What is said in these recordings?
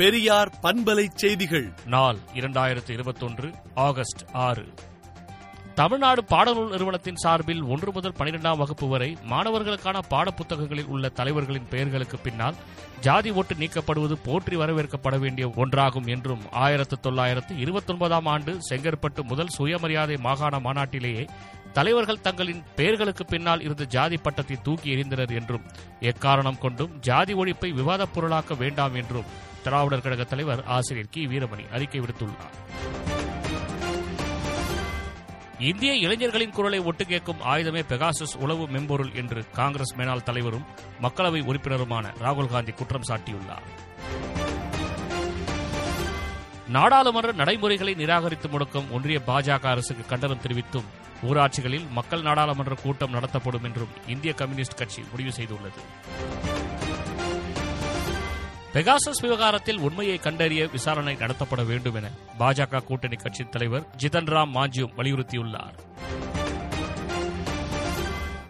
பெரியார் பண்பலை செய்திகள். நாள் இரண்டாயிரத்து இருபத்தொன்று ஆகஸ்ட் ஆறு. தமிழ்நாடு பாடநூல் நிறுவனத்தின் சார்பில் ஒன்று முதல் பனிரெண்டாம் வகுப்பு வரை மாணவர்களுக்கான பாடப்புத்தகங்களில் உள்ள தலைவர்களின் பெயர்களுக்கு பின்னால் ஜாதி ஓட்டு நீக்கப்படுவது போற்றி வரவேற்கப்பட வேண்டிய ஒன்றாகும் என்றும் ஆயிரத்து தொள்ளாயிரத்து இருபத்தொன்பதாம் ஆண்டு செங்கற்பட்டு முதல் சுயமரியாதை மாகாண மாநாட்டிலேயே தலைவர்கள் தங்களின் பெயர்களுக்கு பின்னால் இருந்த ஜாதி பட்டத்தை தூக்கி எறிந்தனர் என்றும் எக்காரணம் கொண்டும் ஜாதி ஒழிப்பை விவாதப் பொருளாக்க வேண்டாம் என்றும் திராவிடர் கழக தலைவர் ஆசிரியர் கி. வீரமணி அறிக்கை விடுத்துள்ளார். இந்திய இளைஞர்களின் குரலை ஒட்டு கேட்கும் ஆயுதமே பெகாசஸ் உளவு மென்பொருள் என்று காங்கிரஸ் மேனாள் தலைவரும் மக்களவை உறுப்பினருமான ராகுல் காந்தி குற்றம் சாட்டியுள்ளார். நாடாளுமன்ற நடைமுறைகளை நிராகரித்து முடக்கும் ஒன்றிய பாஜக அரசுக்கு கண்டனம் தெரிவித்தும் ஊராட்சிகளில் மக்கள் நாடாளுமன்ற கூட்டம் நடத்தப்படும் என்றும் இந்திய கம்யூனிஸ்ட் கட்சி முடிவு செய்துள்ளது. பெகாசஸ் விவகாரத்தில் உண்மையை கண்டறிய விசாரணை நடத்தப்பட வேண்டும் என பாஜக கூட்டணி கட்சித் தலைவர் ஜிதன் ராம் மாஞ்சியும் வலியுறுத்தியுள்ளார்.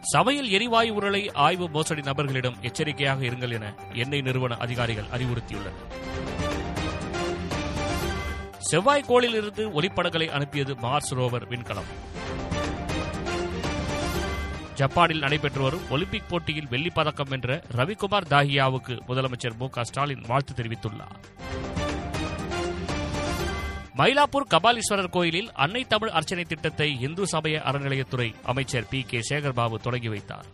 சமையல் எரிவாயு உருளை ஆய்வு மோசடி நபர்களிடம் எச்சரிக்கையாக இருங்கள் என எண்ணெய் நிறுவன அதிகாரிகள் அறிவுறுத்தியுள்ளனர். செவ்வாய் கோளிலிருந்து ஒளிப்படங்களை அனுப்பியது மார்ஸ் ரோவர் விண்கலம். ஜப்பானில் நடைபெற்று வரும் ஒலிம்பிக் போட்டியில் வெள்ளிப் பதக்கம் வென்ற ரவிக்குமார் தாஹியாவுக்கு முதலமைச்சர் மு ஸ்டாலின் வாழ்த்து தெரிவித்துள்ளார். மயிலாப்பூர் கபாலீஸ்வரர் கோயிலில் அன்னை தமிழ் அர்ச்சனை திட்டத்தை இந்து சமய அறநிலையத்துறை அமைச்சர் பி கே சேகர்பாபு தொடங்கி வைத்தார்.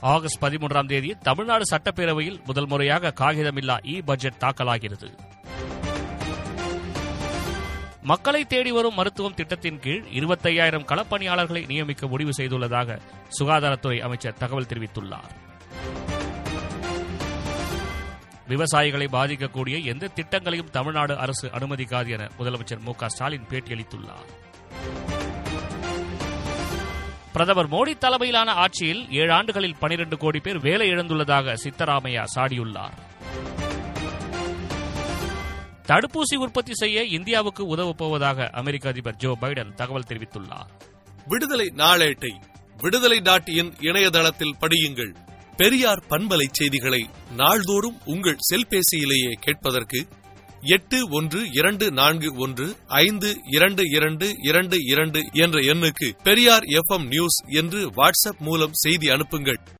ஆகஸ்ட் பதிமூன்றாம் தேதி தமிழ்நாடு சட்டப்பேரவையில் முதல் முறையாக காகிதமில்லா இ பட்ஜெட் தாக்கலாகிறது. மக்களை தேடி வரும் மருத்துவம் திட்டத்தின் கீழ் இருபத்தையாயிரம் களப்பணியாளர்களை நியமிக்க முடிவு செய்துள்ளதாக சுகாதாரத்துறை அமைச்சர் தகவல் தெரிவித்துள்ளார். விவசாயிகளை பாதிக்கக்கூடிய எந்த திட்டங்களையும் தமிழ்நாடு அரசு அனுமதிக்காது என முதலமைச்சர் மு ஸ்டாலின் பேட்டியளித்துள்ளார். பிரதமர் மோடி தலைமையிலான ஆட்சியில் ஏழு ஆண்டுகளில் பனிரெண்டு கோடி பேர் வேலை இழந்துள்ளதாக சித்தராமையா சாடியுள்ளார். தடுப்பூசி உற்பத்தி செய்ய இந்தியாவுக்கு உதவப் போவதாக அமெரிக்க அதிபர் ஜோ பைடன் தகவல் தெரிவித்துள்ளார். விடுதலை நாளேட்டை விடுதலை டாட் இன் இணையதளத்தில் படியுங்கள். பெரியார் பண்பலை செய்திகளை நாள்தோறும் உங்கள் செல்பேசியிலேயே கேட்பதற்கு எட்டு ஒன்று இரண்டு நான்கு ஒன்று ஐந்து இரண்டு இரண்டு இரண்டு இரண்டு என்ற எண்ணுக்கு பெரியார் எஃப்எம் நியூஸ் என்று வாட்ஸ்அப் மூலம் செய்தி அனுப்புங்கள்.